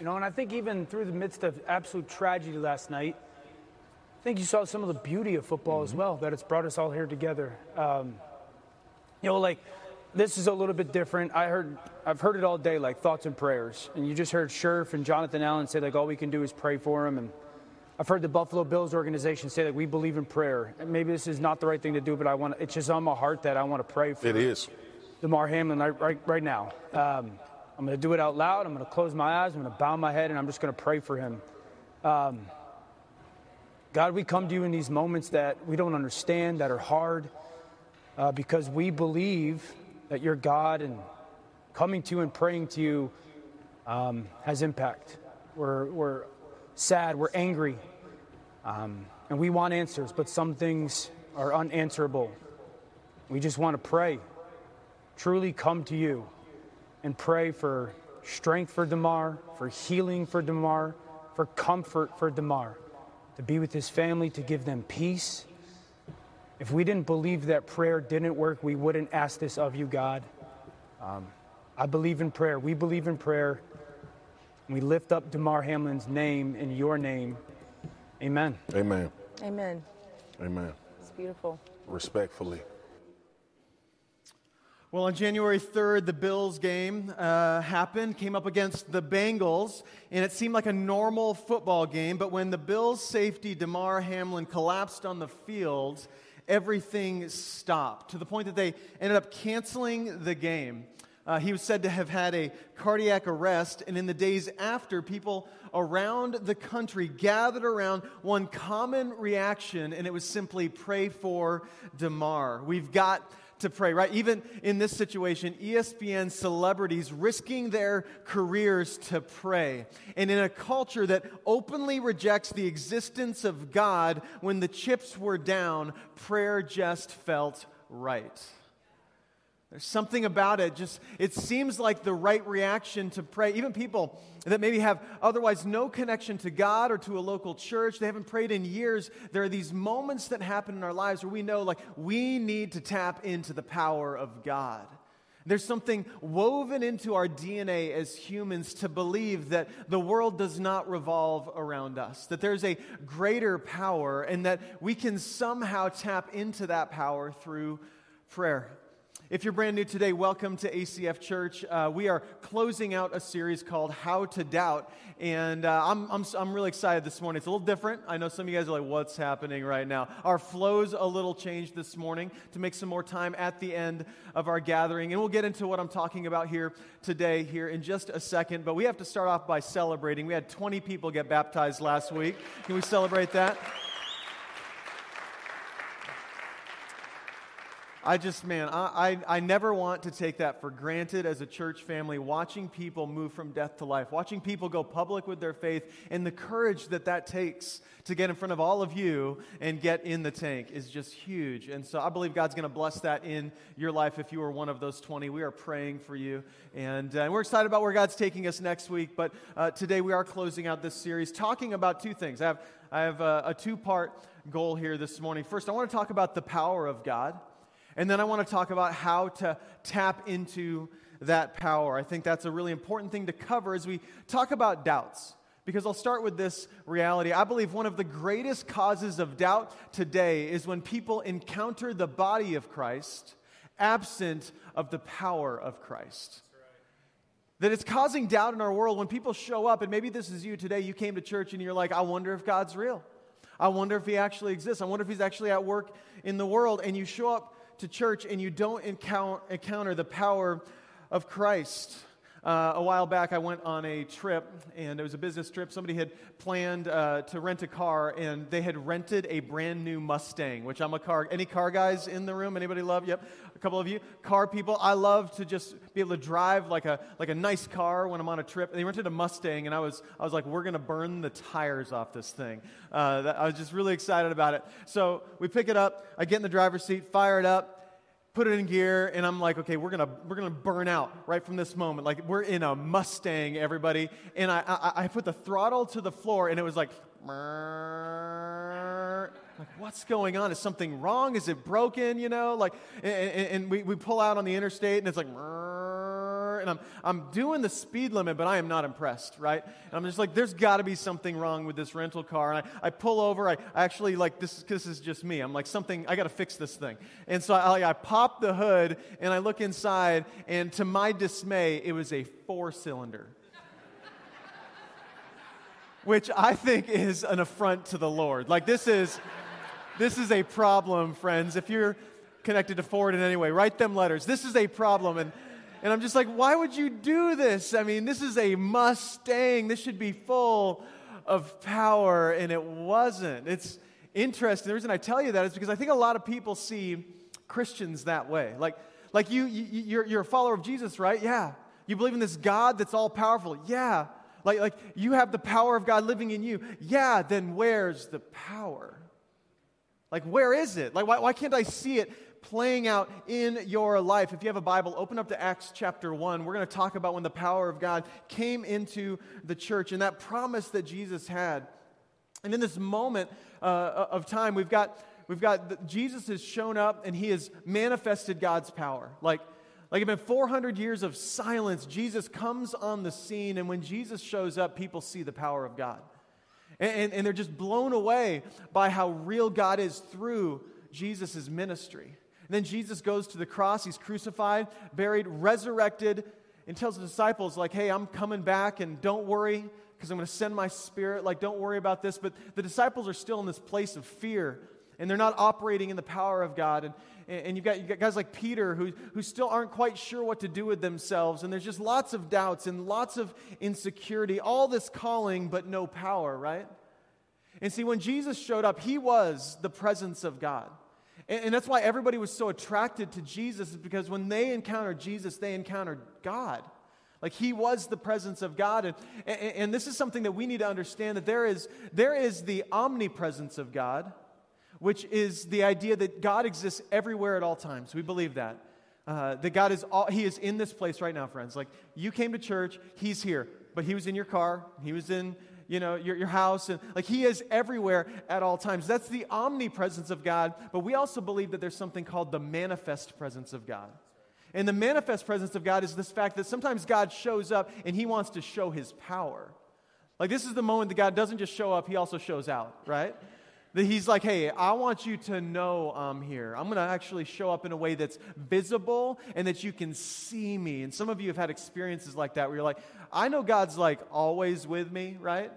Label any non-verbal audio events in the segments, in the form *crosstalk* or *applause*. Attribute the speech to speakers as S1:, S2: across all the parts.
S1: You know, and I think even through the midst of absolute tragedy last night, I think you saw some of the beauty of football mm-hmm. as well, that it's brought us all here together. Um, you know, like this is a little bit different. I heard, I've heard it all day, like thoughts and prayers. And you just heard Scherff and Jonathan Allen say, like, all we can do is pray for him. And I've heard the Buffalo Bills organization say that we believe in prayer. And maybe this is not the right thing to do, but I want it's just on my heart that I want to pray for.
S2: It is.
S1: Damar Hamlin right, right, right now. Um, I'm going to do it out loud. I'm going to close my eyes. I'm going to bow my head, and I'm just going to pray for him. Um, God, we come to you in these moments that we don't understand, that are hard, uh, because we believe that you're God and coming to you and praying to you um, has impact. We're, we're sad, we're angry, um, and we want answers, but some things are unanswerable. We just want to pray, truly come to you and pray for strength for Damar, for healing for Damar, for comfort for Damar, to be with his family, to give them peace if we didn't believe that prayer didn't work, we wouldn't ask this of you, God. Um, I believe in prayer. We believe in prayer. We lift up Damar Hamlin's name in your name. Amen.
S2: Amen.
S3: Amen.
S2: Amen.
S3: It's beautiful.
S2: Respectfully.
S4: Well, on January 3rd, the Bills game uh, happened, came up against the Bengals, and it seemed like a normal football game. But when the Bills' safety, Damar Hamlin, collapsed on the field, everything stopped to the point that they ended up canceling the game. Uh, he was said to have had a cardiac arrest, and in the days after, people around the country gathered around one common reaction, and it was simply pray for Damar. We've got to pray, right? Even in this situation, ESPN celebrities risking their careers to pray. And in a culture that openly rejects the existence of God when the chips were down, prayer just felt right. There's something about it, just it seems like the right reaction to pray. Even people that maybe have otherwise no connection to God or to a local church, they haven't prayed in years. There are these moments that happen in our lives where we know, like, we need to tap into the power of God. There's something woven into our DNA as humans to believe that the world does not revolve around us, that there's a greater power, and that we can somehow tap into that power through prayer. If you're brand new today, welcome to ACF Church. Uh, we are closing out a series called How to Doubt. And uh, I'm, I'm, I'm really excited this morning. It's a little different. I know some of you guys are like, what's happening right now? Our flow's a little changed this morning to make some more time at the end of our gathering. And we'll get into what I'm talking about here today, here in just a second. But we have to start off by celebrating. We had 20 people get baptized last week. Can we celebrate that? I just, man, I, I, I, never want to take that for granted as a church family, watching people move from death to life, watching people go public with their faith, and the courage that that takes to get in front of all of you and get in the tank is just huge. And so I believe God's going to bless that in your life if you are one of those 20. We are praying for you. And uh, we're excited about where God's taking us next week. But uh, today we are closing out this series talking about two things. I have, I have a, a two part goal here this morning. First, I want to talk about the power of God. And then I want to talk about how to tap into that power. I think that's a really important thing to cover as we talk about doubts. Because I'll start with this reality. I believe one of the greatest causes of doubt today is when people encounter the body of Christ absent of the power of Christ. That it's causing doubt in our world when people show up, and maybe this is you today. You came to church and you're like, I wonder if God's real. I wonder if He actually exists. I wonder if He's actually at work in the world. And you show up to church and you don't encounter, the power of Christ. Uh, a while back, I went on a trip, and it was a business trip. Somebody had planned uh, to rent a car, and they had rented a brand new Mustang, which I'm a car. Any car guys in the room? Anybody love? Yep, couple of you car people. I love to just be able to drive like a like a nice car when I'm on a trip. And they rented a Mustang, and I was I was like, we're gonna burn the tires off this thing. Uh, that, I was just really excited about it. So we pick it up. I get in the driver's seat, fire it up put it in gear and i'm like okay we're gonna we're gonna burn out right from this moment like we're in a mustang everybody and i i, I put the throttle to the floor and it was like like what's going on is something wrong is it broken you know like and, and we, we pull out on the interstate and it's like and I'm, I'm doing the speed limit, but I am not impressed, right? And I'm just like, there's got to be something wrong with this rental car. And I, I pull over. I, I actually, like, this, this is just me. I'm like, something, I got to fix this thing. And so I, I pop the hood, and I look inside, and to my dismay, it was a four cylinder which I think is an affront to the Lord. Like this is this is a problem, friends. If you're connected to Ford in any way, write them letters. This is a problem and and I'm just like, why would you do this? I mean, this is a Mustang. This should be full of power, and it wasn't. It's interesting. The reason I tell you that is because I think a lot of people see Christians that way. Like, like you, you you're, you're a follower of Jesus, right? Yeah. You believe in this God that's all powerful. Yeah. Like, like you have the power of God living in you. Yeah, then where's the power? Like, where is it? Like, why, why can't I see it playing out in your life? If you have a Bible, open up to Acts chapter 1. We're going to talk about when the power of God came into the church and that promise that Jesus had. And in this moment uh, of time, we've got, we've got Jesus has shown up and he has manifested God's power. Like, like, it's been 400 years of silence. Jesus comes on the scene, and when Jesus shows up, people see the power of God. And, and, and they're just blown away by how real God is through Jesus' ministry. And then Jesus goes to the cross, he's crucified, buried, resurrected, and tells the disciples, like, hey, I'm coming back, and don't worry, because I'm going to send my spirit. Like, don't worry about this. But the disciples are still in this place of fear and they're not operating in the power of God. And, and you've, got, you've got guys like Peter who, who still aren't quite sure what to do with themselves. And there's just lots of doubts and lots of insecurity, all this calling, but no power, right? And see, when Jesus showed up, he was the presence of God. And, and that's why everybody was so attracted to Jesus, because when they encountered Jesus, they encountered God. Like he was the presence of God. And, and, and, this is something that we need to understand that there is, there is the omnipresence of God, which is the idea that God exists everywhere at all times. We believe that. Uh, that God is all, He is in this place right now, friends. Like you came to church, He's here, but He was in your car, He was in you know your, your house, and like He is everywhere at all times. That's the omnipresence of God. But we also believe that there's something called the manifest presence of God. And the manifest presence of God is this fact that sometimes God shows up and He wants to show His power. Like this is the moment that God doesn't just show up; He also shows out, right? That he's like, hey, I want you to know I'm here. I'm going to actually show up in a way that's visible and that you can see me. And some of you have had experiences like that where you're like, I know God's like always with me, right?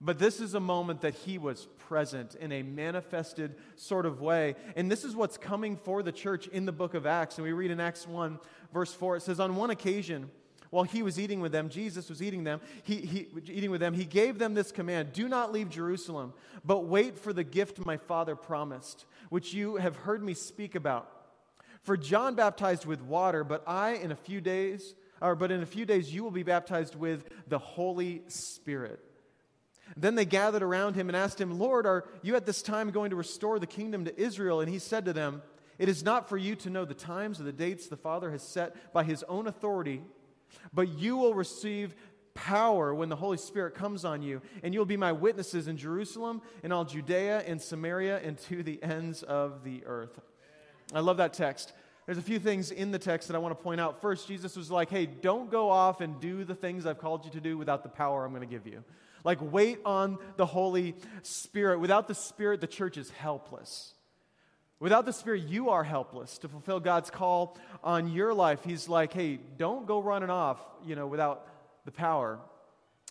S4: But this is a moment that he was present in a manifested sort of way. And this is what's coming for the church in the book of Acts. And we read in Acts 1, verse 4, it says, On one occasion, while he was eating with them, Jesus was eating them, he, he, eating with them, he gave them this command Do not leave Jerusalem, but wait for the gift my Father promised, which you have heard me speak about. For John baptized with water, but I in a few days, or but in a few days you will be baptized with the Holy Spirit. Then they gathered around him and asked him, Lord, are you at this time going to restore the kingdom to Israel? And he said to them, It is not for you to know the times or the dates the Father has set by his own authority but you will receive power when the Holy Spirit comes on you, and you'll be my witnesses in Jerusalem, in all Judea, and Samaria, and to the ends of the earth. I love that text. There's a few things in the text that I want to point out. First, Jesus was like, hey, don't go off and do the things I've called you to do without the power I'm going to give you. Like, wait on the Holy Spirit. Without the Spirit, the church is helpless. Without the Spirit, you are helpless to fulfill God's call on your life. He's like, hey, don't go running off, you know, without the power.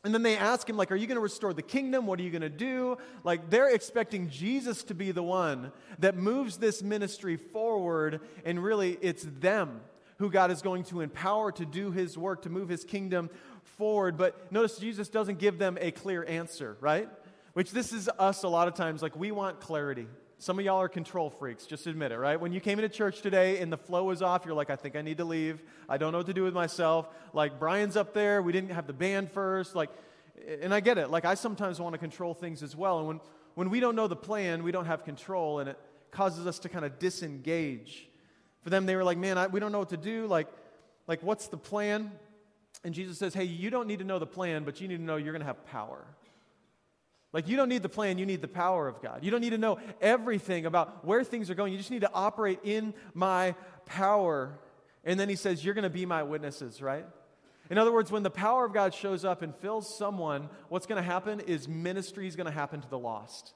S4: And then they ask him, like, are you going to restore the kingdom? What are you going to do? Like, they're expecting Jesus to be the one that moves this ministry forward, and really, it's them who God is going to empower to do his work, to move his kingdom forward. But notice Jesus doesn't give them a clear answer, right? Which this is us a lot of times. Like, we want clarity. Some of y'all are control freaks, just admit it, right? When you came into church today and the flow was off, you're like, I think I need to leave. I don't know what to do with myself. Like, Brian's up there. We didn't have the band first. Like, and I get it. Like, I sometimes want to control things as well. And when, when we don't know the plan, we don't have control, and it causes us to kind of disengage. For them, they were like, man, I, we don't know what to do. Like, like, what's the plan? And Jesus says, hey, you don't need to know the plan, but you need to know you're going to have power. Like, you don't need the plan, you need the power of God. You don't need to know everything about where things are going. You just need to operate in my power. And then he says, You're going to be my witnesses, right? In other words, when the power of God shows up and fills someone, what's going to happen is ministry is going to happen to the lost.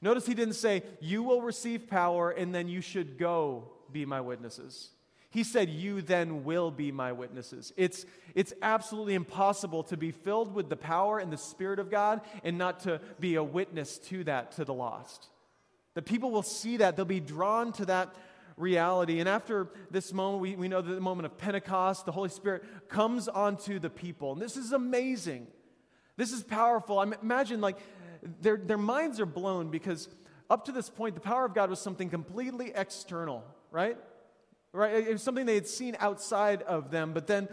S4: Notice he didn't say, You will receive power and then you should go be my witnesses. He said, You then will be my witnesses. It's, it's absolutely impossible to be filled with the power and the Spirit of God and not to be a witness to that to the lost. The people will see that, they'll be drawn to that reality. And after this moment, we, we know that the moment of Pentecost, the Holy Spirit comes onto the people. And this is amazing. This is powerful. I imagine, like, their, their minds are blown because up to this point, the power of God was something completely external, right? Right? It was something they had seen outside of them. But then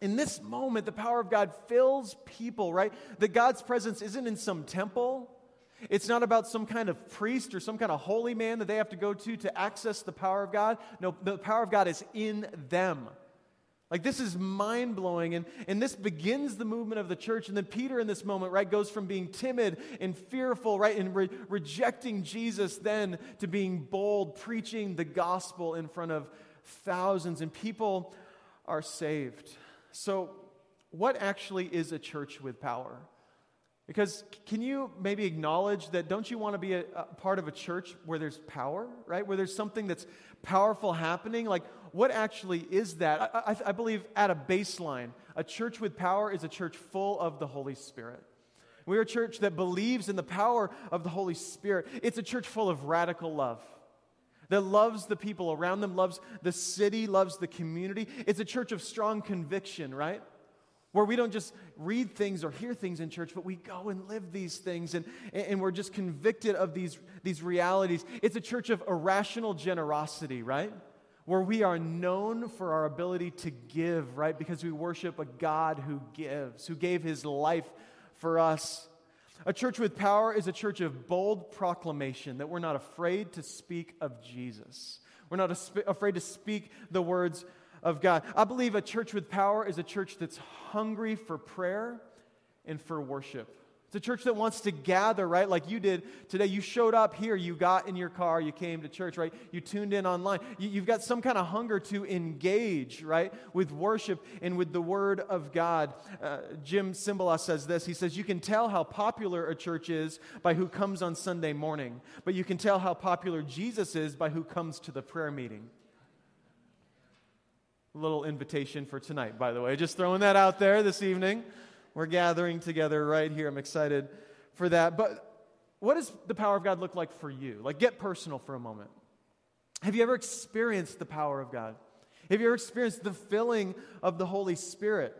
S4: in this moment, the power of God fills people, right? That God's presence isn't in some temple. It's not about some kind of priest or some kind of holy man that they have to go to to access the power of God. No, the power of God is in them. Like, this is mind blowing. And, and this begins the movement of the church. And then Peter, in this moment, right, goes from being timid and fearful, right, and re- rejecting Jesus, then to being bold, preaching the gospel in front of thousands. And people are saved. So, what actually is a church with power? Because can you maybe acknowledge that don't you want to be a, a, part of a church where there's power, right? Where there's something that's powerful happening? Like, what actually is that? I, I, I believe at a baseline, a church with power is a church full of the Holy Spirit. We're a church that believes in the power of the Holy Spirit. It's a church full of radical love that loves the people around them, loves the city, loves the community. It's a church of strong conviction, right? where we don't just read things or hear things in church, but we go and live these things and, and we're just convicted of these, these realities. It's a church of irrational generosity, right? Where we are known for our ability to give, right? Because we worship a God who gives, who gave his life for us. A church with power is a church of bold proclamation that we're not afraid to speak of Jesus. We're not afraid to speak the words of God. I believe a church with power is a church that's hungry for prayer and for worship. It's a church that wants to gather, right? Like you did today. You showed up here, you got in your car, you came to church, right? You tuned in online. You, have got some kind of hunger to engage, right, with worship and with the Word of God. Uh, Jim Cymbala says this He says, You can tell how popular a church is by who comes on Sunday morning, but you can tell how popular Jesus is by who comes to the prayer meeting little invitation for tonight, by the way. Just throwing that out there this evening. We're gathering together right here. I'm excited for that. But what does the power of God look like for you? Like, get personal for a moment. Have you ever experienced the power of God? Have you ever experienced the filling of the Holy Spirit?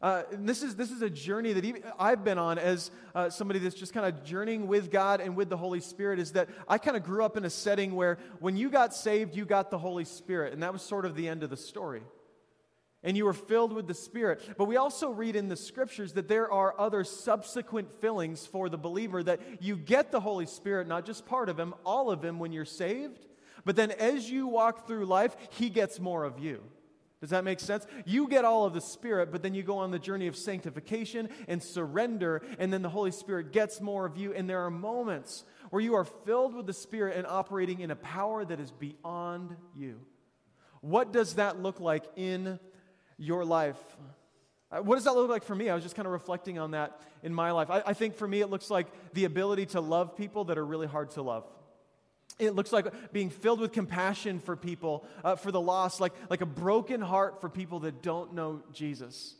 S4: Uh, this, is, this is a journey that even I've been on as uh, somebody that's just kind of journeying with God and with the Holy Spirit. Is that I kind of grew up in a setting where when you got saved, you got the Holy Spirit. And that was sort of the end of the story. And you were filled with the Spirit. But we also read in the scriptures that there are other subsequent fillings for the believer, that you get the Holy Spirit, not just part of Him, all of Him when you're saved. But then as you walk through life, He gets more of you. Does that make sense? You get all of the Spirit, but then you go on the journey of sanctification and surrender, and then the Holy Spirit gets more of you. And there are moments where you are filled with the Spirit and operating in a power that is beyond you. What does that look like in your life? Uh, what does that look like for me? I was just kind of reflecting on that in my life. I, I think for me, it looks like the ability to love people that are really hard to love. It looks like being filled with compassion for people, uh, for the lost, like, like a broken heart for people that don't know Jesus.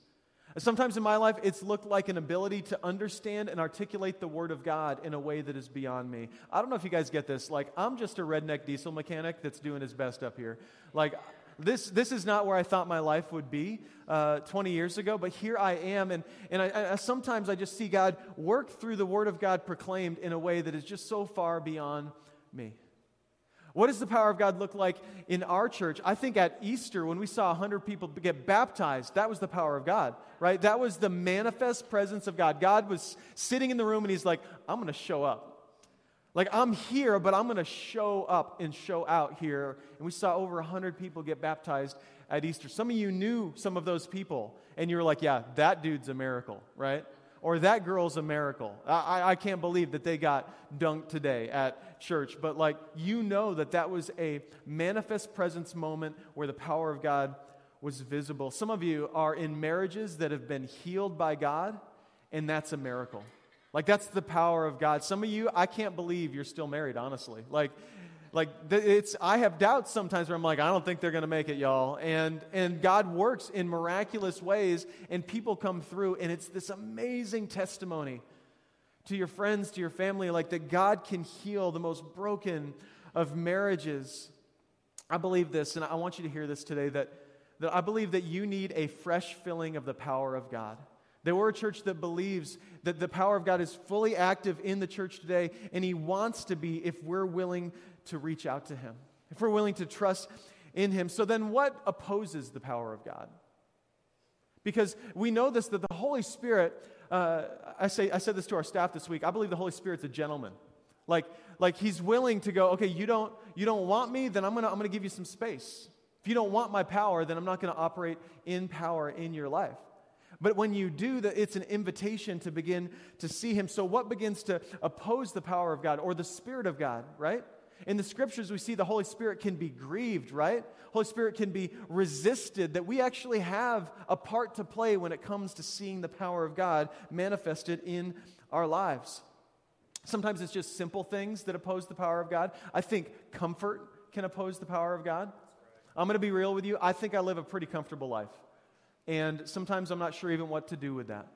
S4: Sometimes in my life, it's looked like an ability to understand and articulate the Word of God in a way that is beyond me. I don't know if you guys get this. Like, I'm just a redneck diesel mechanic that's doing his best up here. Like, this, this is not where I thought my life would be uh, 20 years ago, but here I am. And, and I, I, sometimes I just see God work through the Word of God proclaimed in a way that is just so far beyond me. What does the power of God look like in our church? I think at Easter, when we saw 100 people get baptized, that was the power of God, right? That was the manifest presence of God. God was sitting in the room and He's like, I'm going to show up. Like, I'm here, but I'm going to show up and show out here. And we saw over 100 people get baptized at Easter. Some of you knew some of those people, and you were like, yeah, that dude's a miracle, right? or that girl's a miracle. I, I can't believe that they got dunked today at church. But like, you know that that was a manifest presence moment where the power of God was visible. Some of you are in marriages that have been healed by God, and that's a miracle. Like, that's the power of God. Some of you, I can't believe you're still married, honestly. Like, like it's i have doubts sometimes where i'm like i don't think they're going to make it y'all and and god works in miraculous ways and people come through and it's this amazing testimony to your friends to your family like that god can heal the most broken of marriages i believe this and i want you to hear this today that, that i believe that you need a fresh filling of the power of god that we're a church that believes that the power of God is fully active in the church today, and He wants to be if we're willing to reach out to Him, if we're willing to trust in Him. So then, what opposes the power of God? Because we know this that the Holy Spirit, uh, I, say, I said this to our staff this week, I believe the Holy Spirit's a gentleman. Like, like he's willing to go, okay, you don't, you don't want me, then I'm gonna, I'm gonna give you some space. If you don't want my power, then I'm not gonna operate in power in your life. But when you do that, it's an invitation to begin to see Him. So, what begins to oppose the power of God or the Spirit of God, right? In the scriptures, we see the Holy Spirit can be grieved, right? Holy Spirit can be resisted, that we actually have a part to play when it comes to seeing the power of God manifested in our lives. Sometimes it's just simple things that oppose the power of God. I think comfort can oppose the power of God. I'm going to be real with you. I think I live a pretty comfortable life. And sometimes I'm not sure even what to do with that.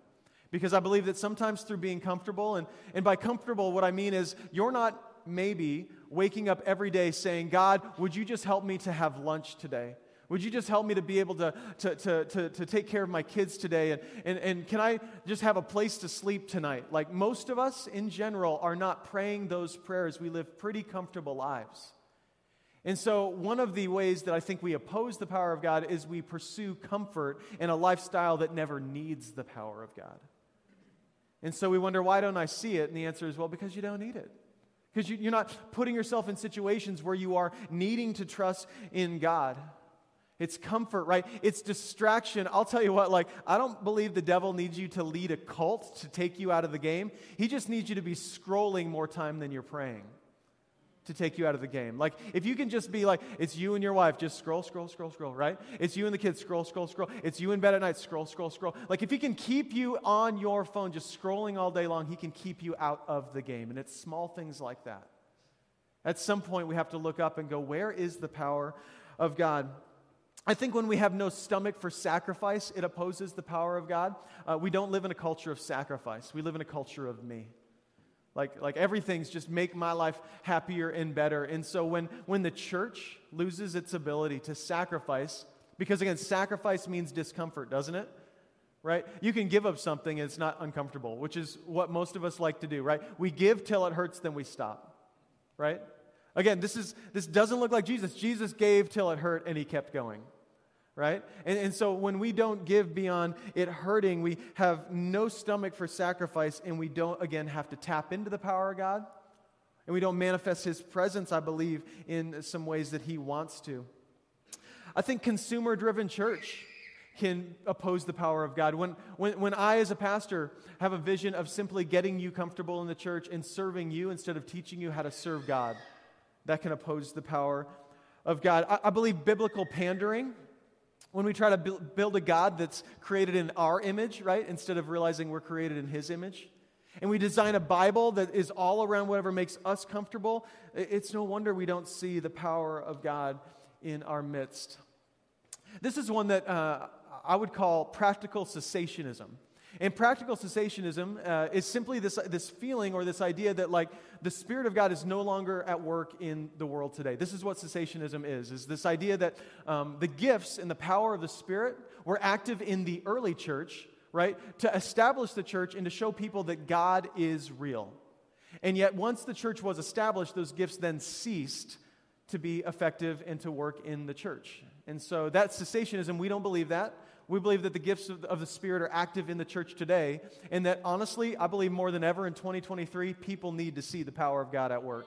S4: Because I believe that sometimes through being comfortable, and, and by comfortable, what I mean is you're not maybe waking up every day saying, God, would you just help me to have lunch today? Would you just help me to be able to, to, to, to, to take care of my kids today? And, and, and can I just have a place to sleep tonight? Like most of us in general are not praying those prayers. We live pretty comfortable lives. And so, one of the ways that I think we oppose the power of God is we pursue comfort in a lifestyle that never needs the power of God. And so we wonder, why don't I see it? And the answer is, well, because you don't need it. Because you, are not putting yourself in situations where you are needing to trust in God. It's comfort, right? It's distraction. I'll tell you what, like, I don't believe the devil needs you to lead a cult to take you out of the game. He just needs you to be scrolling more time than you're praying to take you out of the game. Like, if you can just be like, it's you and your wife, just scroll, scroll, scroll, scroll, right? It's you and the kids, scroll, scroll, scroll. It's you in bed at night, scroll, scroll, scroll. Like, if he can keep you on your phone just scrolling all day long, he can keep you out of the game. And it's small things like that. At some point, we have to look up and go, where is the power of God? I think when we have no stomach for sacrifice, it opposes the power of God. Uh, we don't live in a culture of sacrifice, we live in a culture of me. Like, like everything's just make my life happier and better. And so when, when the church loses its ability to sacrifice, because again, sacrifice means discomfort, doesn't it? Right? You can give up something and it's not uncomfortable, which is what most of us like to do, right? We give till it hurts, then we stop. Right? Again, this is this doesn't look like Jesus. Jesus gave till it hurt and he kept going right? And, and so when we don't give beyond it hurting, we have no stomach for sacrifice, and we don't, again, have to tap into the power of God. And we don't manifest His presence, I believe, in some ways that He wants to. I think consumer driven church can oppose the power of God. When, when, when I, as a pastor, have a vision of simply getting you comfortable in the church and serving you instead of teaching you how to serve God, that can oppose the power of God. I, I believe biblical pandering when we try to build a God that's created in our image, right, instead of realizing we're created in His image, and we design a Bible that is all around whatever makes us comfortable, it's no wonder we don't see the power of God in our midst. This is one that uh, I would call practical cessationism. And practical cessationism uh, is simply this, this feeling or this idea that like the Spirit of God is no longer at work in the world today. This is what cessationism is, is this idea that um, the gifts and the power of the Spirit were active in the early church, right, to establish the church and to show people that God is real. And yet once the church was established, those gifts then ceased to be effective and to work in the church. And so that's cessationism. We don't believe that. We believe that the gifts of, of the Spirit are active in the church today, and that honestly, I believe more than ever in 2023, people need to see the power of God at work.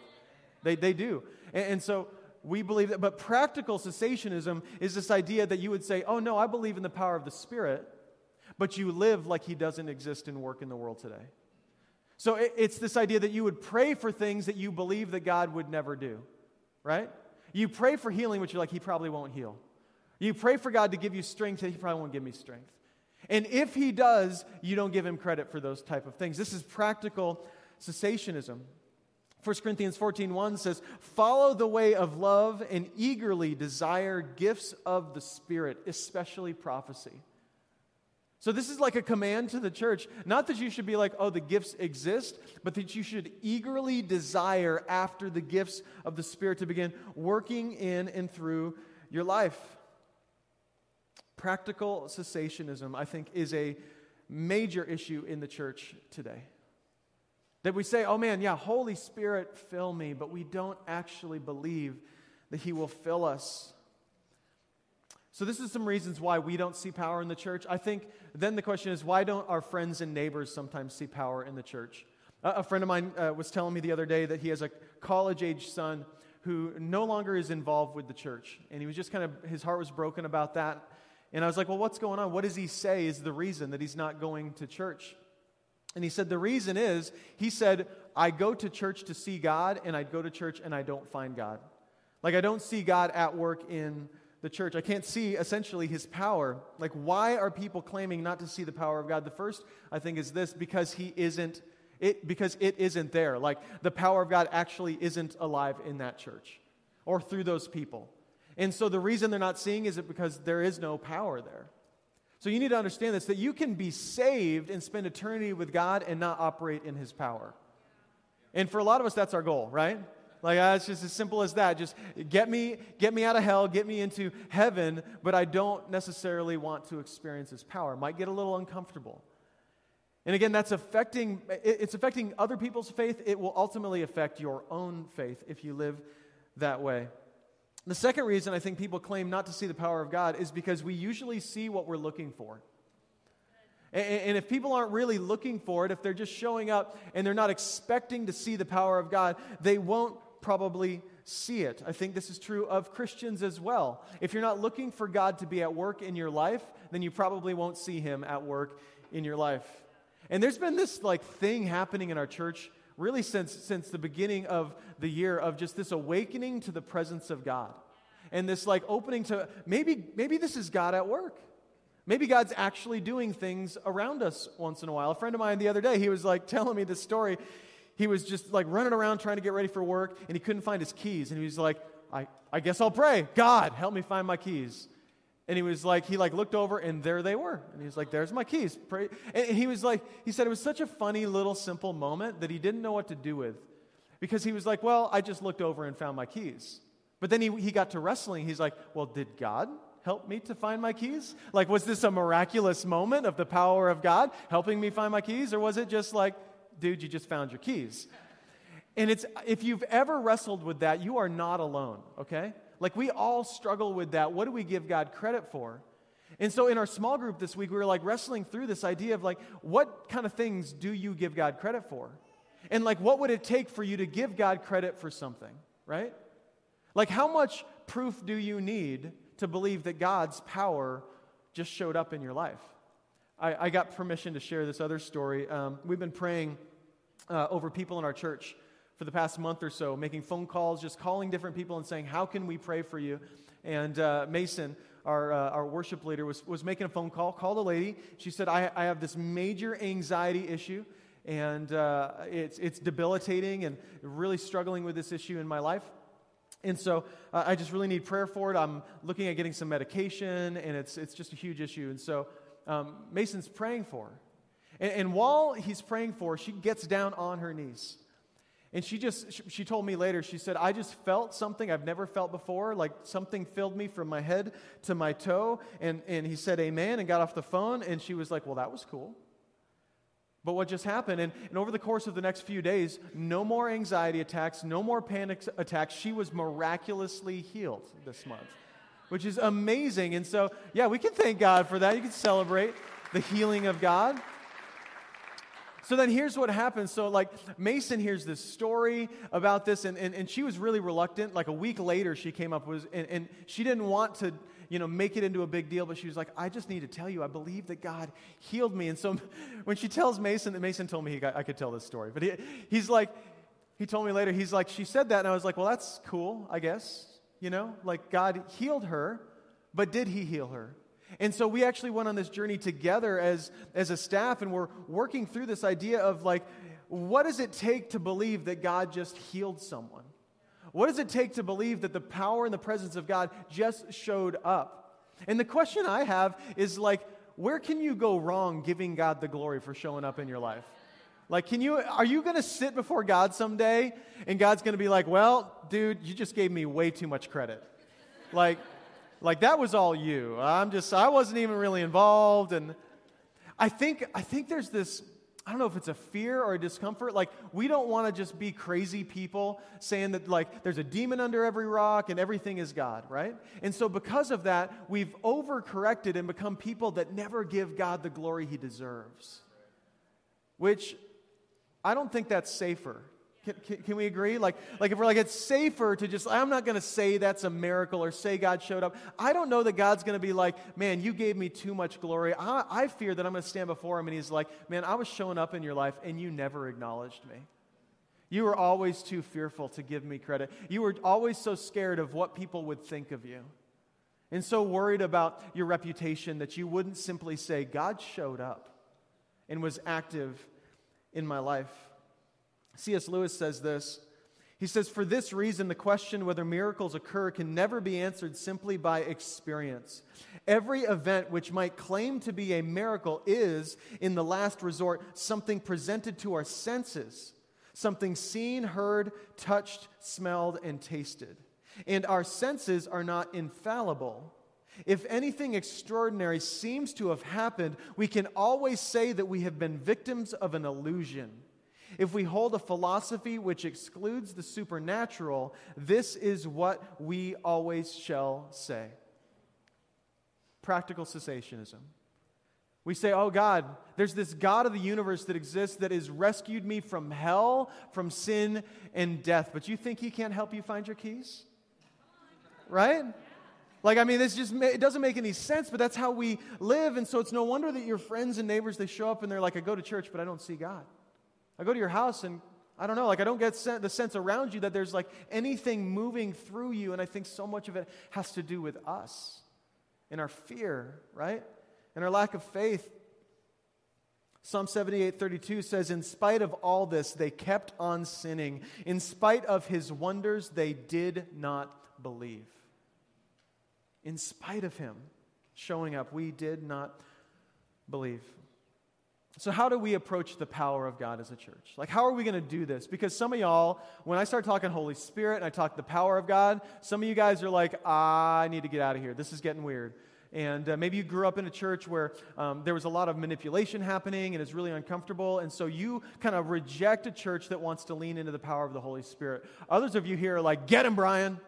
S4: They, they do. And, and so we believe that, but practical cessationism is this idea that you would say, oh no, I believe in the power of the Spirit, but you live like he doesn't exist and work in the world today. So it's this idea that you would pray for things that you believe that God would never do, right? You pray for healing, which you're like, he probably won't heal. You pray for God to give you strength, he probably won't give me strength. And if he does, you don't give him credit for those type of things. This is practical cessationism. 1 Corinthians 14:1 says, "Follow the way of love and eagerly desire gifts of the Spirit, especially prophecy." So, this is like a command to the church. Not that you should be like, oh, the gifts exist, but that you should eagerly desire after the gifts of the Spirit to begin working in and through your life. Practical cessationism, I think, is a major issue in the church today. That we say, oh man, yeah, Holy Spirit, fill me, but we don't actually believe that He will fill us so, this is some reasons why we don't see power in the church. I think then the question is why don't our friends and neighbors sometimes see power in the church? Uh, a friend of mine uh, was telling me the other day that he has a college age son who no longer is involved with the church. And he was just kind of, his heart was broken about that. And I was like, well, what's going on? What does he say is the reason that he's not going to church? And he said, the reason is, he said, I go to church to see God, and I go to church and I don't find God. Like, I don't see God at work in the church. I can't see essentially his power. Like, why are people claiming not to see the power of God? The first, I think, is this because he isn't. It, because it isn't there. Like the power of God actually isn't alive in that church or through those people. And so the reason they're not seeing is it because there is no power there. So you need to understand this that you can be saved and spend eternity with God and not operate in his power. And for a lot of us, that's our goal, right? Like uh, it's just as simple as that. Just get me, get me out of hell, get me into heaven, but I don't necessarily want to experience His power. Might get a little uncomfortable. And again, that's affecting it's affecting other people's faith. It will ultimately affect your own faith if you live that way. The second reason I think people claim not to see the power of God is because we usually see what we're looking for. And if people aren't really looking for it, if they're just showing up and they're not expecting to see the power of God, they won't probably see it. I think this is true of Christians as well. If you're not looking for God to be at work in your life, then you probably won't see him at work in your life. And there's been this like thing happening in our church really since since the beginning of the year of just this awakening to the presence of God. And this like opening to maybe maybe this is God at work. Maybe God's actually doing things around us once in a while. A friend of mine the other day, he was like *laughs* telling me this story he was just like running around trying to get ready for work and he couldn't find his keys. And he was like, I, I guess I'll pray. God, help me find my keys. And he was like, he like looked over and there they were. And he was like, there's my keys. Pray. And he was like, he said it was such a funny little simple moment that he didn't know what to do with. Because he was like, well, I just looked over and found my keys. But then he, he got to wrestling. He's like, well, did God help me to find my keys? Like, was this a miraculous moment of the power of God helping me find my keys? Or was it just like, dude, you just found your keys. And it's, if you've ever wrestled with that, you are not alone, okay? Like we all struggle with that. What do we give God credit for? And so in our small group this week, we were like wrestling through this idea of like, what kind of things do you give God credit for? And like, what would it take for you to give God credit for something, right? Like, how much proof do you need to believe that God's power just showed up in your life? I, I got permission to share this other story. Um, we've been praying uh, over people in our church for the past month or so, making phone calls, just calling different people and saying, How can we pray for you? And uh, Mason, our, uh, our worship leader, was, was making a phone call, called a lady. She said, I, I have this major anxiety issue, and uh, it's, it's debilitating and really struggling with this issue in my life. And so uh, I just really need prayer for it. I'm looking at getting some medication, and it's, it's just a huge issue. And so um, Mason's praying for her. And, and, while he's praying for her, she gets down on her knees. And she just, she, told me later, she said, I just felt something I've never felt before, like something filled me from my head to my toe. And, and he said, Amen, and got off the phone. And she was like, Well, that was cool. But what just happened? And, and over the course of the next few days, no more anxiety attacks, no more panic attacks. She was miraculously healed this month which is amazing. And so, yeah, we can thank God for that. You can celebrate the healing of God. So then here's what happens. So, like, Mason hears this story about this, and, and, and she was really reluctant. Like, a week later, she came up with, and, and she didn't want to, you know, make it into a big deal, but she was like, I just need to tell you, I believe that God healed me. And so *laughs* when she tells Mason, that Mason told me he got, I could tell this story, but he, he's like, he told me later, he's like, she said that, and I was like, well, that's cool, I guess. You know, like God healed her, but did he heal her? And so we actually went on this journey together as, as a staff, and we're working through this idea of like, what does it take to believe that God just healed someone? What does it take to believe that the power and the presence of God just showed up? And the question I have is like, where can you go wrong giving God the glory for showing up in your life? Like, can you, are you going to sit before God someday and God's going to be like, well, dude, you just gave me way too much credit? Like, like that was all you. I'm just, I wasn't even really involved. And I think, I think there's this, I don't know if it's a fear or a discomfort. Like, we don't want to just be crazy people saying that, like, there's a demon under every rock and everything is God, right? And so, because of that, we've overcorrected and become people that never give God the glory he deserves. Which I don't think that's safer. Can, can, can, we agree? Like, like if we're like, it's safer to just, I'm not going to say that's a miracle or say God showed up. I don't know that God's going to be like, man, you gave me too much glory. I, I fear that I'm going to stand before him and he's like, man, I was showing up in your life and you never acknowledged me. You were always too fearful to give me credit. You were always so scared of what people would think of you. And so worried about your reputation that you wouldn't simply say, God showed up and was active in my life. C.S. Lewis says this. He says, For this reason, the question whether miracles occur can never be answered simply by experience. Every event which might claim to be a miracle is, in the last resort, something presented to our senses, something seen, heard, touched, smelled, and tasted. And our senses are not infallible. If anything extraordinary seems to have happened, we can always say that we have been victims of an illusion. If we hold a philosophy which excludes the supernatural, this is what we always shall say. Practical cessationism. We say, Oh God, there's this God of the universe that exists that has rescued me from hell, from sin, and death. But you think he can't help you find your keys? Right? Like, I mean, this just, it doesn't make any sense, but that's how we live. And so it's no wonder that your friends and neighbors, they show up and they're like, I go to church, but I don't see God. I go to your house and I don't know, like, I don't get the sense around you that there's like anything moving through you. And I think so much of it has to do with us and our fear, right? And our lack of faith. Psalm 78 32 says, In spite of all this, they kept on sinning. In spite of his wonders, they did not believe in spite of him showing up, we did not believe. So, how do we approach the power of God as a church? Like, how are we going to do this? Because some of y'all, when I start talking Holy Spirit and I talk the power of God, some of you guys are like, I need to get out of here. This is getting weird. And uh, maybe you grew up in a church where um, there was a lot of manipulation happening and it's really uncomfortable. And so you kind of reject a church that wants to lean into the power of the Holy Spirit. Others of you here are like, get him, Brian.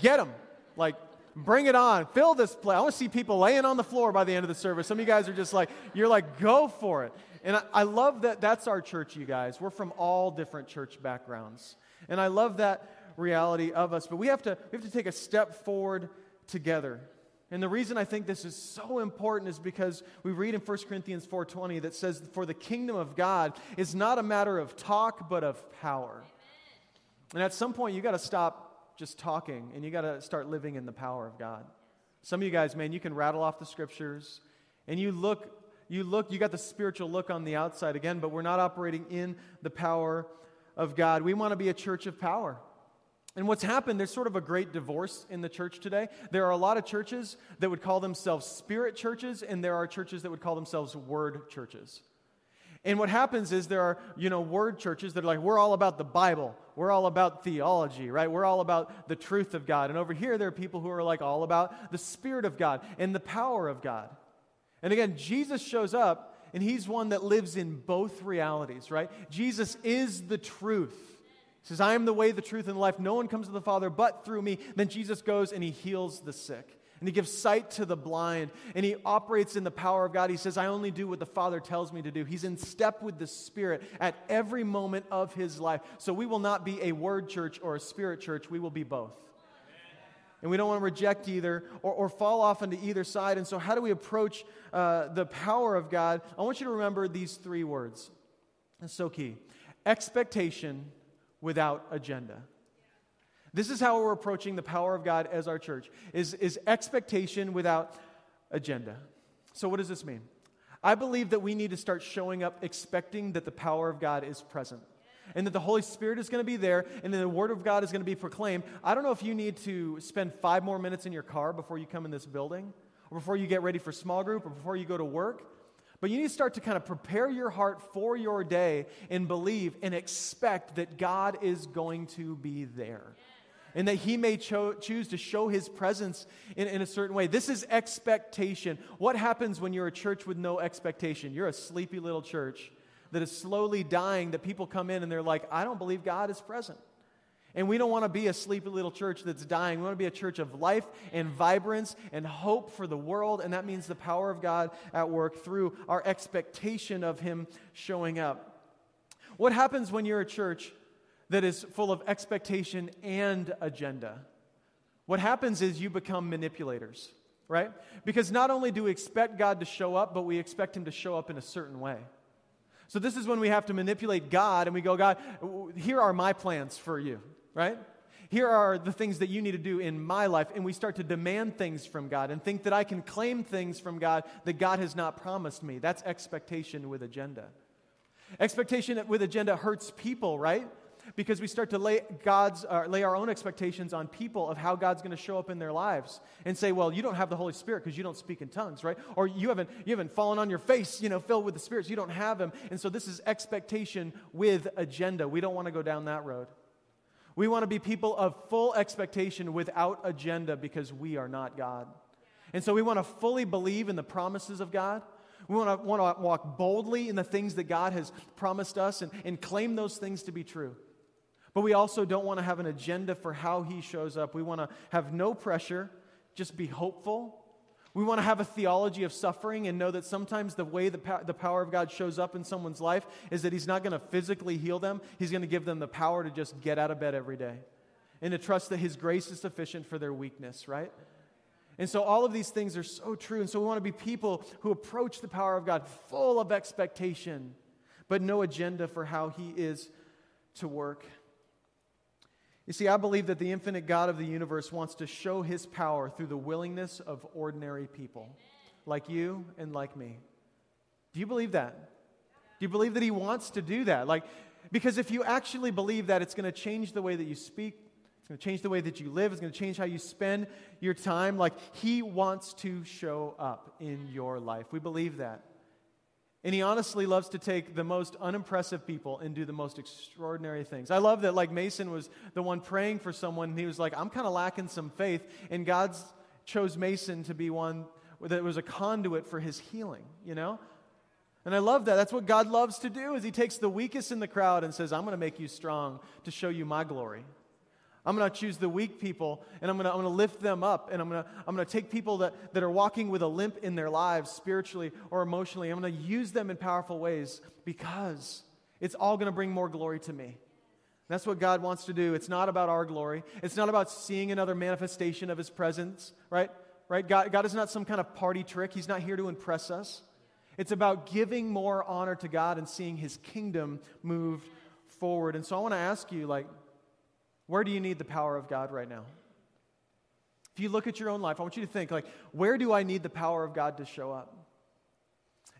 S4: Get him. Like, Bring it on. Fill this place. I want to see people laying on the floor by the end of the service. Some of you guys are just like, you're like, go for it. And I, I love that that's our church, you guys. We're from all different church backgrounds. And I love that reality of us. But we have to, we have to take a step forward together. And the reason I think this is so important is because we read in 1 Corinthians 4:20 that says for the kingdom of God is not a matter of talk but of power. And at some point you got to stop just talking, and you got to start living in the power of God. Some of you guys, man, you can rattle off the scriptures, and you look, you look, you got the spiritual look on the outside again, but we're not operating in the power of God. We want to be a church of power. And what's happened, there's sort of a great divorce in the church today. There are a lot of churches that would call themselves spirit churches, and there are churches that would call themselves word churches. And what happens is there are, you know, word churches that are like, we're all about the Bible. We're all about theology, right? We're all about the truth of God. And over here, there are people who are like all about the Spirit of God and the power of God. And again, Jesus shows up, and he's one that lives in both realities, right? Jesus is the truth. He says, I am the way, the truth, and the life. No one comes to the Father but through me. Then Jesus goes and he heals the sick. And he gives sight to the blind, and he operates in the power of God. He says, I only do what the Father tells me to do. He's in step with the Spirit at every moment of his life. So we will not be a word church or a spirit church, we will be both. And we don't want to reject either or, or fall off into either side. And so, how do we approach uh, the power of God? I want you to remember these three words. It's so key expectation without agenda. This is how we're approaching the power of God as our church is, is expectation without agenda. So what does this mean? I believe that we need to start showing up expecting that the power of God is present and that the Holy Spirit is going to be there and that the Word of God is going to be proclaimed. I don't know if you need to spend five more minutes in your car before you come in this building or before you get ready for small group or before you go to work. But you need to start to kind of prepare your heart for your day and believe and expect that God is going to be there and that he may cho- choose to show his presence in, in a certain way. This is expectation. What happens when you're a church with no expectation? You're a sleepy little church that is slowly dying, that people come in and they're like, I don't believe God is present. And we don't want to be a sleepy little church that's dying. We want to be a church of life and vibrance and hope for the world. And that means the power of God at work through our expectation of Him showing up. What happens when you're a church that is full of expectation and agenda. What happens is you become manipulators, right? Because not only do we expect God to show up, but we expect Him to show up in a certain way. So, this is when we have to manipulate God and we go, God, here are my plans for you, right? Here are the things that you need to do in my life. And we start to demand things from God and think that I can claim things from God that God has not promised me. That's expectation with agenda. Expectation with agenda hurts people, right? Because we start to lay God's uh, lay our own expectations on people of how God's going to show up in their lives and say, well, you don't have the Holy Spirit because you don't speak in tongues, right? Or you haven't you haven't fallen on your face, you know, filled with the Spirit, so you don't have Him. And so this is expectation with agenda. We don't want to go down that road. We want to be people of full expectation without agenda because we are not God. And so we want to fully believe in the promises of God. We want to, want to walk boldly in the things that God has promised us and, and claim those things to be true. But we also don't want to have an agenda for how he shows up. We want to have no pressure, just be hopeful. We want to have a theology of suffering and know that sometimes the way the, the power of God shows up in someone's life is that he's not going to physically heal them, he's going to give them the power to just get out of bed every day and to trust that his grace is sufficient for their weakness, right? And so all of these things are so true. And so we want to be people who approach the power of God full of expectation, but no agenda for how he is to work. You see, I believe that the infinite God of the universe wants to show his power through the willingness of ordinary people like you and like me. Do you believe that? Do you believe that he wants to do that? Like, because if you actually believe that, it's going to change the way that you speak, it's going to change the way that you live, it's going to change how you spend your time. Like, he wants to show up in your life. We believe that. And he honestly loves to take the most unimpressive people and do the most extraordinary things. I love that, like, Mason was the one praying for someone, and he was like, I'm kind of lacking some faith. And God chose Mason to be one that was a conduit for his healing, you know? And I love that. That's what God loves to do is he takes the weakest in the crowd and says, I'm going to make you strong to show you my glory. I'm going to choose the weak people and I'm going to, I'm going to lift them up. And I'm going to, I'm going to take people that, that are walking with a limp in their lives, spiritually or emotionally. I'm going to use them in powerful ways because it's all going to bring more glory to me. That's what God wants to do. It's not about our glory, it's not about seeing another manifestation of His presence, right? Right? God, God is not some kind of party trick, He's not here to impress us. It's about giving more honor to God and seeing His kingdom move forward. And so I want to ask you, like, where do you need the power of God right now? If you look at your own life, I want you to think like, where do I need the power of God to show up?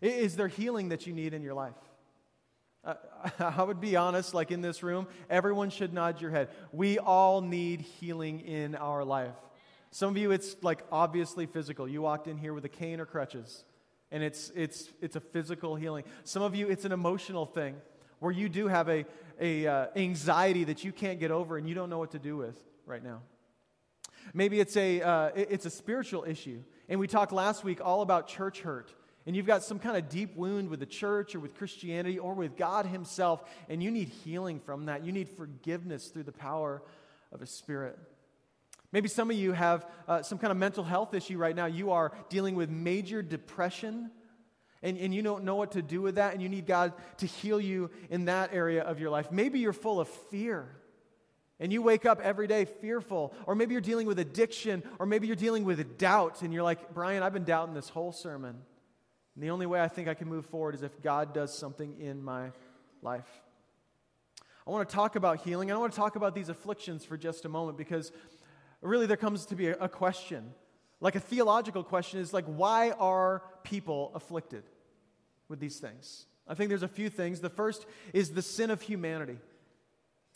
S4: Is there healing that you need in your life? Uh, *laughs* I would be honest, like in this room, everyone should nod your head. We all need healing in our life. Some of you, it's like obviously physical. You walked in here with a cane or crutches, and it's, it's, it's a physical healing. Some of you, it's an emotional thing where you do have a, a uh, anxiety that you can't get over and you don't know what to do with right now. Maybe it's a, uh, it's a spiritual issue. And we talked last week all about church hurt. And you've got some kind of deep wound with the church or with Christianity or with God Himself, and you need healing from that. You need forgiveness through the power of His Spirit. Maybe some of you have uh, some kind of mental health issue right now. You are dealing with major depression, and, and you don't know what to do with that, and you need God to heal you in that area of your life. Maybe you're full of fear. And you wake up every day fearful, or maybe you're dealing with addiction, or maybe you're dealing with doubt, and you're like, Brian, I've been doubting this whole sermon. And the only way I think I can move forward is if God does something in my life. I want to talk about healing. I want to talk about these afflictions for just a moment because really there comes to be a, a question. Like a theological question is like, why are people afflicted with these things? I think there's a few things. The first is the sin of humanity.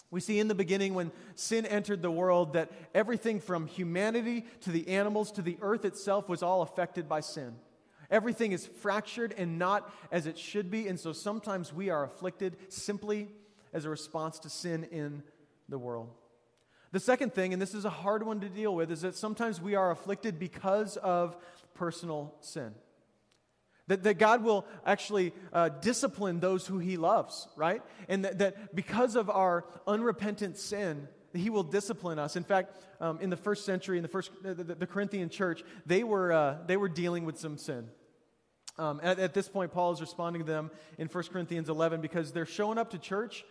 S4: We see in the beginning when sin entered the world that everything from humanity to the animals to the earth itself was all affected by sin. Everything is fractured and not as it should be, and so sometimes we are afflicted simply as a response to sin in the world. The second thing, and this is a hard one to deal with, is that sometimes we are afflicted because of personal sin. That, that God will actually uh, discipline those who He loves, right? And that, that because of our unrepentant sin, He will discipline us. In fact, um, in the first century, in the first the, the, the Corinthian church, they were uh, they were dealing with some sin. Um, at, at this point, Paul is responding to them in 1 Corinthians 11 because they're showing up to church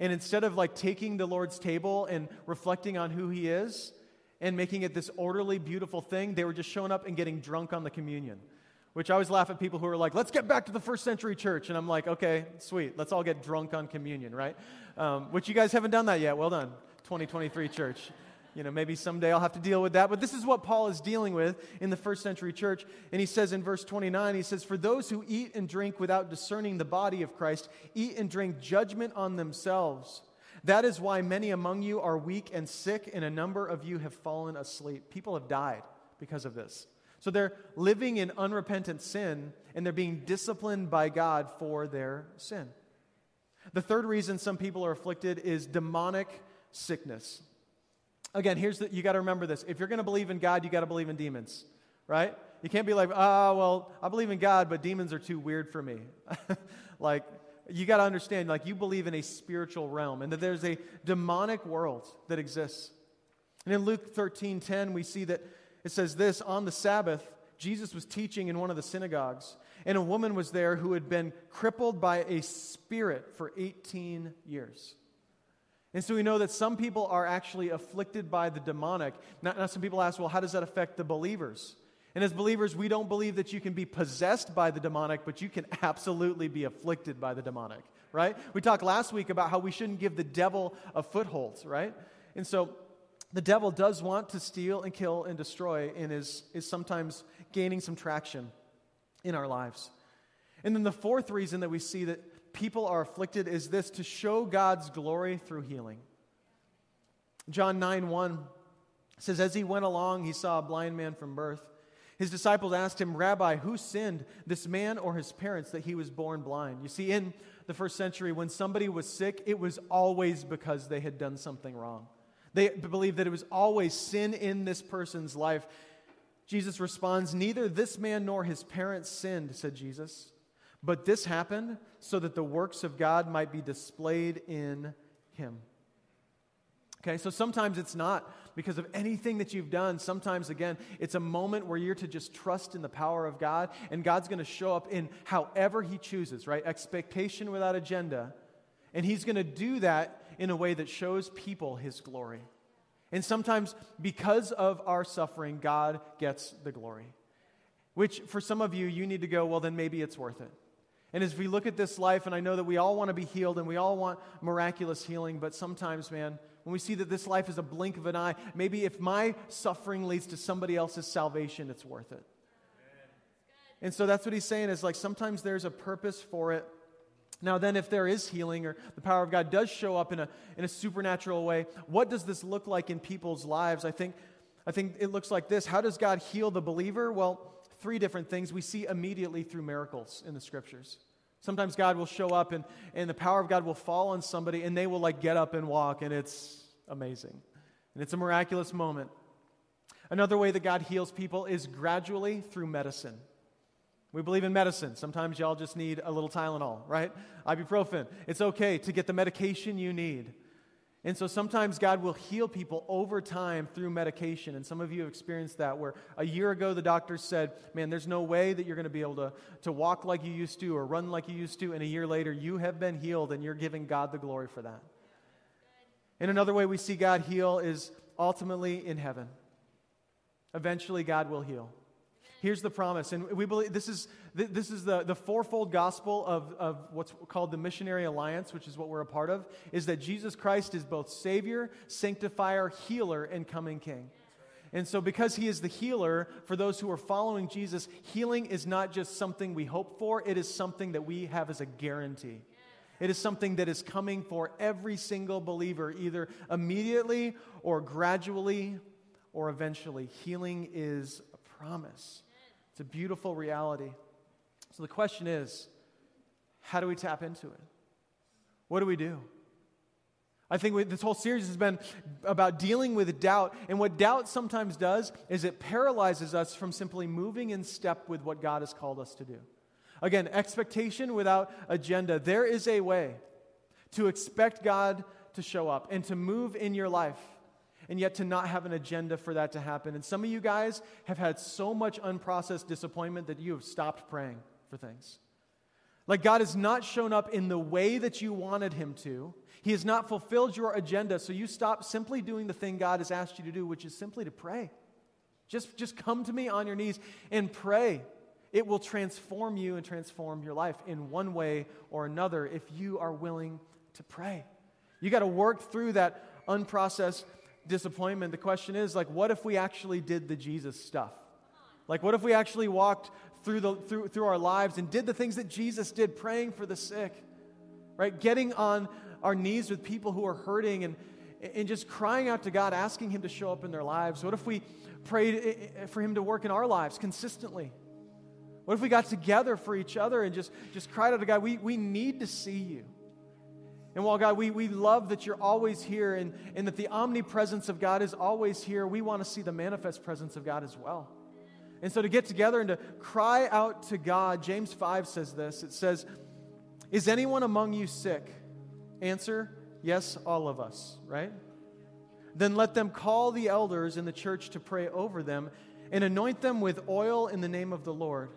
S4: and instead of like taking the Lord's table and reflecting on who He is and making it this orderly, beautiful thing, they were just showing up and getting drunk on the communion. Which I always laugh at people who are like, let's get back to the first century church. And I'm like, okay, sweet, let's all get drunk on communion, right? Um, which you guys haven't done that yet. Well done, 2023 church. You know, maybe someday I'll have to deal with that. But this is what Paul is dealing with in the first century church. And he says in verse 29, he says, For those who eat and drink without discerning the body of Christ, eat and drink judgment on themselves. That is why many among you are weak and sick, and a number of you have fallen asleep. People have died because of this. So they're living in unrepentant sin, and they're being disciplined by God for their sin. The third reason some people are afflicted is demonic sickness. Again, here's the, you got to remember this. If you're going to believe in God, you got to believe in demons, right? You can't be like, ah, oh, well, I believe in God, but demons are too weird for me. *laughs* like, you got to understand, like, you believe in a spiritual realm and that there's a demonic world that exists. And in Luke 13 10, we see that it says this on the Sabbath, Jesus was teaching in one of the synagogues, and a woman was there who had been crippled by a spirit for 18 years. And so we know that some people are actually afflicted by the demonic. Now, now, some people ask, well, how does that affect the believers? And as believers, we don't believe that you can be possessed by the demonic, but you can absolutely be afflicted by the demonic, right? We talked last week about how we shouldn't give the devil a foothold, right? And so the devil does want to steal and kill and destroy and is, is sometimes gaining some traction in our lives. And then the fourth reason that we see that people are afflicted is this to show God's glory through healing. John 9 1 says, As he went along, he saw a blind man from birth. His disciples asked him, Rabbi, who sinned, this man or his parents, that he was born blind? You see, in the first century, when somebody was sick, it was always because they had done something wrong. They believed that it was always sin in this person's life. Jesus responds, Neither this man nor his parents sinned, said Jesus. But this happened so that the works of God might be displayed in him. Okay, so sometimes it's not because of anything that you've done. Sometimes, again, it's a moment where you're to just trust in the power of God, and God's going to show up in however He chooses, right? Expectation without agenda. And He's going to do that in a way that shows people His glory. And sometimes, because of our suffering, God gets the glory. Which, for some of you, you need to go, well, then maybe it's worth it. And as we look at this life, and I know that we all want to be healed and we all want miraculous healing, but sometimes, man, when we see that this life is a blink of an eye, maybe if my suffering leads to somebody else's salvation, it's worth it. And so that's what he's saying is like sometimes there's a purpose for it. Now, then, if there is healing or the power of God does show up in a, in a supernatural way, what does this look like in people's lives? I think, I think it looks like this. How does God heal the believer? Well, three different things we see immediately through miracles in the scriptures. Sometimes God will show up and, and the power of God will fall on somebody and they will like get up and walk and it's amazing. And it's a miraculous moment. Another way that God heals people is gradually through medicine. We believe in medicine. Sometimes y'all just need a little Tylenol, right? Ibuprofen. It's okay to get the medication you need. And so sometimes God will heal people over time through medication. And some of you have experienced that where a year ago the doctor said, Man, there's no way that you're going to be able to, to walk like you used to or run like you used to. And a year later, you have been healed and you're giving God the glory for that. And another way we see God heal is ultimately in heaven. Eventually, God will heal. Here's the promise. And we believe this is, this is the, the fourfold gospel of, of what's called the missionary alliance, which is what we're a part of, is that Jesus Christ is both Savior, sanctifier, healer, and coming King. And so, because he is the healer, for those who are following Jesus, healing is not just something we hope for, it is something that we have as a guarantee. It is something that is coming for every single believer, either immediately or gradually or eventually. Healing is a promise. It's a beautiful reality. So the question is how do we tap into it? What do we do? I think we, this whole series has been about dealing with doubt. And what doubt sometimes does is it paralyzes us from simply moving in step with what God has called us to do. Again, expectation without agenda. There is a way to expect God to show up and to move in your life and yet to not have an agenda for that to happen. And some of you guys have had so much unprocessed disappointment that you have stopped praying for things. Like God has not shown up in the way that you wanted him to. He has not fulfilled your agenda, so you stop simply doing the thing God has asked you to do, which is simply to pray. Just, just come to me on your knees and pray. It will transform you and transform your life in one way or another if you are willing to pray. You got to work through that unprocessed disappointment, the question is like, what if we actually did the Jesus stuff? Like, what if we actually walked through, the, through, through our lives and did the things that Jesus did, praying for the sick, right? Getting on our knees with people who are hurting and, and just crying out to God, asking Him to show up in their lives? What if we prayed for Him to work in our lives consistently? What if we got together for each other and just, just cried out to God, we, we need to see you. And while, God, we, we love that you're always here and, and that the omnipresence of God is always here, we want to see the manifest presence of God as well. And so to get together and to cry out to God, James 5 says this it says, Is anyone among you sick? Answer, Yes, all of us, right? Then let them call the elders in the church to pray over them and anoint them with oil in the name of the Lord.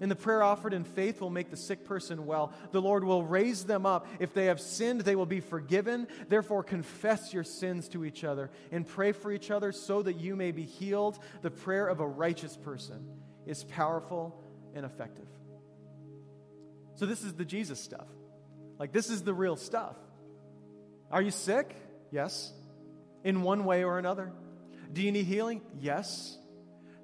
S4: And the prayer offered in faith will make the sick person well. The Lord will raise them up. If they have sinned, they will be forgiven. Therefore, confess your sins to each other and pray for each other so that you may be healed. The prayer of a righteous person is powerful and effective. So, this is the Jesus stuff. Like, this is the real stuff. Are you sick? Yes. In one way or another. Do you need healing? Yes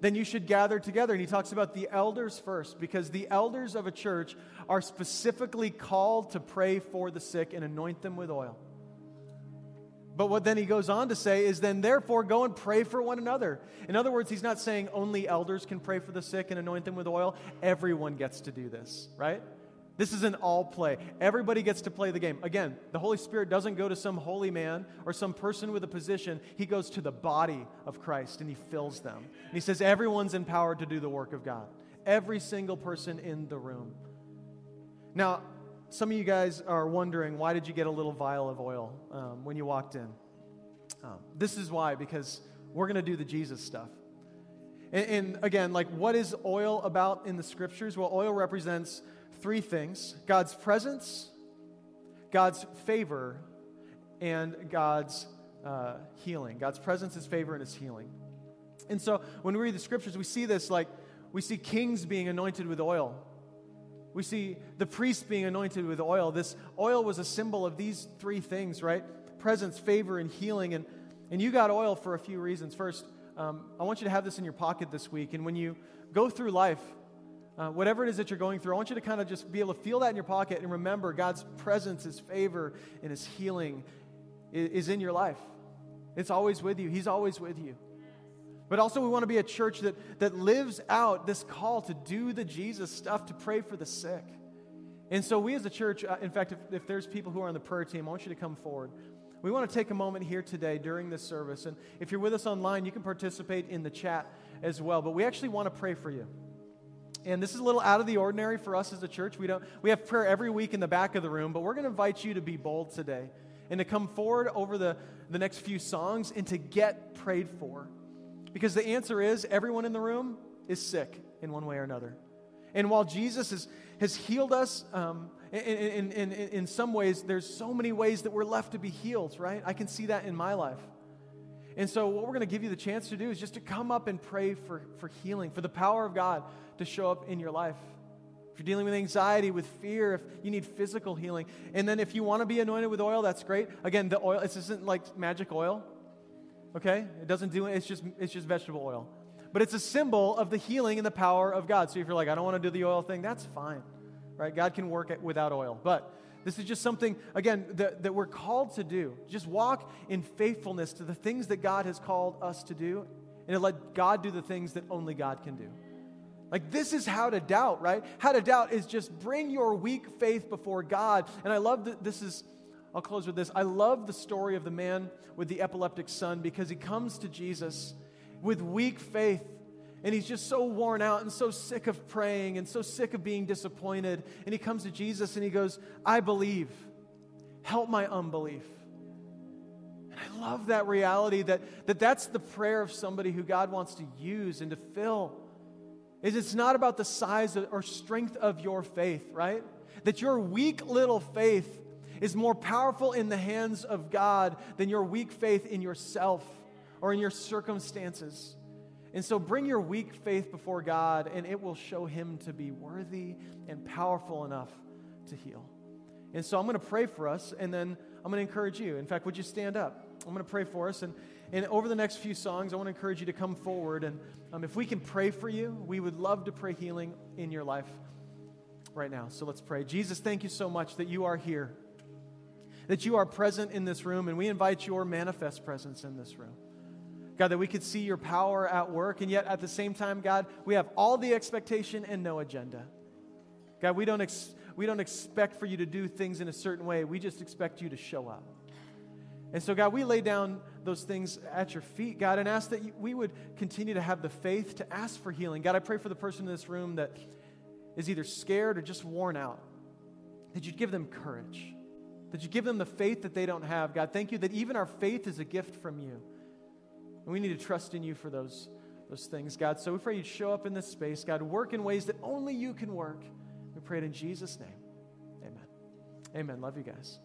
S4: then you should gather together. And he talks about the elders first, because the elders of a church are specifically called to pray for the sick and anoint them with oil. But what then he goes on to say is then therefore go and pray for one another. In other words, he's not saying only elders can pray for the sick and anoint them with oil. Everyone gets to do this, right? This is an all play. Everybody gets to play the game. Again, the Holy Spirit doesn't go to some holy man or some person with a position. He goes to the body of Christ and he fills them. And he says, everyone's empowered to do the work of God. Every single person in the room. Now, some of you guys are wondering why did you get a little vial of oil um, when you walked in? Um, this is why, because we're going to do the Jesus stuff. And, and again, like, what is oil about in the scriptures? Well, oil represents three things God's presence, God's favor, and God's uh, healing. God's presence, His favor, and His healing. And so when we read the scriptures, we see this like we see kings being anointed with oil. We see the priests being anointed with oil. This oil was a symbol of these three things, right? Presence, favor, and healing. And, and you got oil for a few reasons. First, um, I want you to have this in your pocket this week. And when you go through life, uh, whatever it is that you're going through, I want you to kind of just be able to feel that in your pocket and remember God's presence, His favor, and His healing is, is in your life. It's always with you, He's always with you. But also, we want to be a church that, that lives out this call to do the Jesus stuff, to pray for the sick. And so, we as a church, uh, in fact, if, if there's people who are on the prayer team, I want you to come forward. We want to take a moment here today during this service. And if you're with us online, you can participate in the chat as well. But we actually want to pray for you. And this is a little out of the ordinary for us as a church. We, don't, we have prayer every week in the back of the room, but we're going to invite you to be bold today and to come forward over the, the next few songs and to get prayed for. Because the answer is everyone in the room is sick in one way or another. And while Jesus has, healed us, um, in, in, in, in some ways, there's so many ways that we're left to be healed, right? I can see that in my life. And so, what we're going to give you the chance to do is just to come up and pray for, for healing, for the power of God to show up in your life. If you're dealing with anxiety, with fear, if you need physical healing. And then if you want to be anointed with oil, that's great. Again, the oil, this isn't like magic oil. Okay? It doesn't do it, it's just it's just vegetable oil. But it's a symbol of the healing and the power of God. So if you're like, I don't want to do the oil thing, that's fine. Right? God can work it without oil. But this is just something, again, that, that we're called to do. Just walk in faithfulness to the things that God has called us to do, and to let God do the things that only God can do. Like, this is how to doubt, right? How to doubt is just bring your weak faith before God. And I love that this is, I'll close with this. I love the story of the man with the epileptic son because he comes to Jesus with weak faith. And he's just so worn out and so sick of praying and so sick of being disappointed. And he comes to Jesus and he goes, I believe. Help my unbelief. And I love that reality that, that that's the prayer of somebody who God wants to use and to fill is it's not about the size or strength of your faith, right? That your weak little faith is more powerful in the hands of God than your weak faith in yourself or in your circumstances. And so bring your weak faith before God, and it will show Him to be worthy and powerful enough to heal. And so I'm going to pray for us, and then I'm going to encourage you. In fact, would you stand up? I'm going to pray for us. And and over the next few songs, I want to encourage you to come forward. And um, if we can pray for you, we would love to pray healing in your life right now. So let's pray. Jesus, thank you so much that you are here, that you are present in this room, and we invite your manifest presence in this room. God, that we could see your power at work, and yet at the same time, God, we have all the expectation and no agenda. God, we don't, ex- we don't expect for you to do things in a certain way, we just expect you to show up. And so, God, we lay down those things at your feet, God, and ask that we would continue to have the faith to ask for healing. God, I pray for the person in this room that is either scared or just worn out, that you'd give them courage, that you give them the faith that they don't have. God, thank you that even our faith is a gift from you. And we need to trust in you for those, those things, God. So we pray you'd show up in this space, God, work in ways that only you can work. We pray it in Jesus' name. Amen. Amen. Love you guys.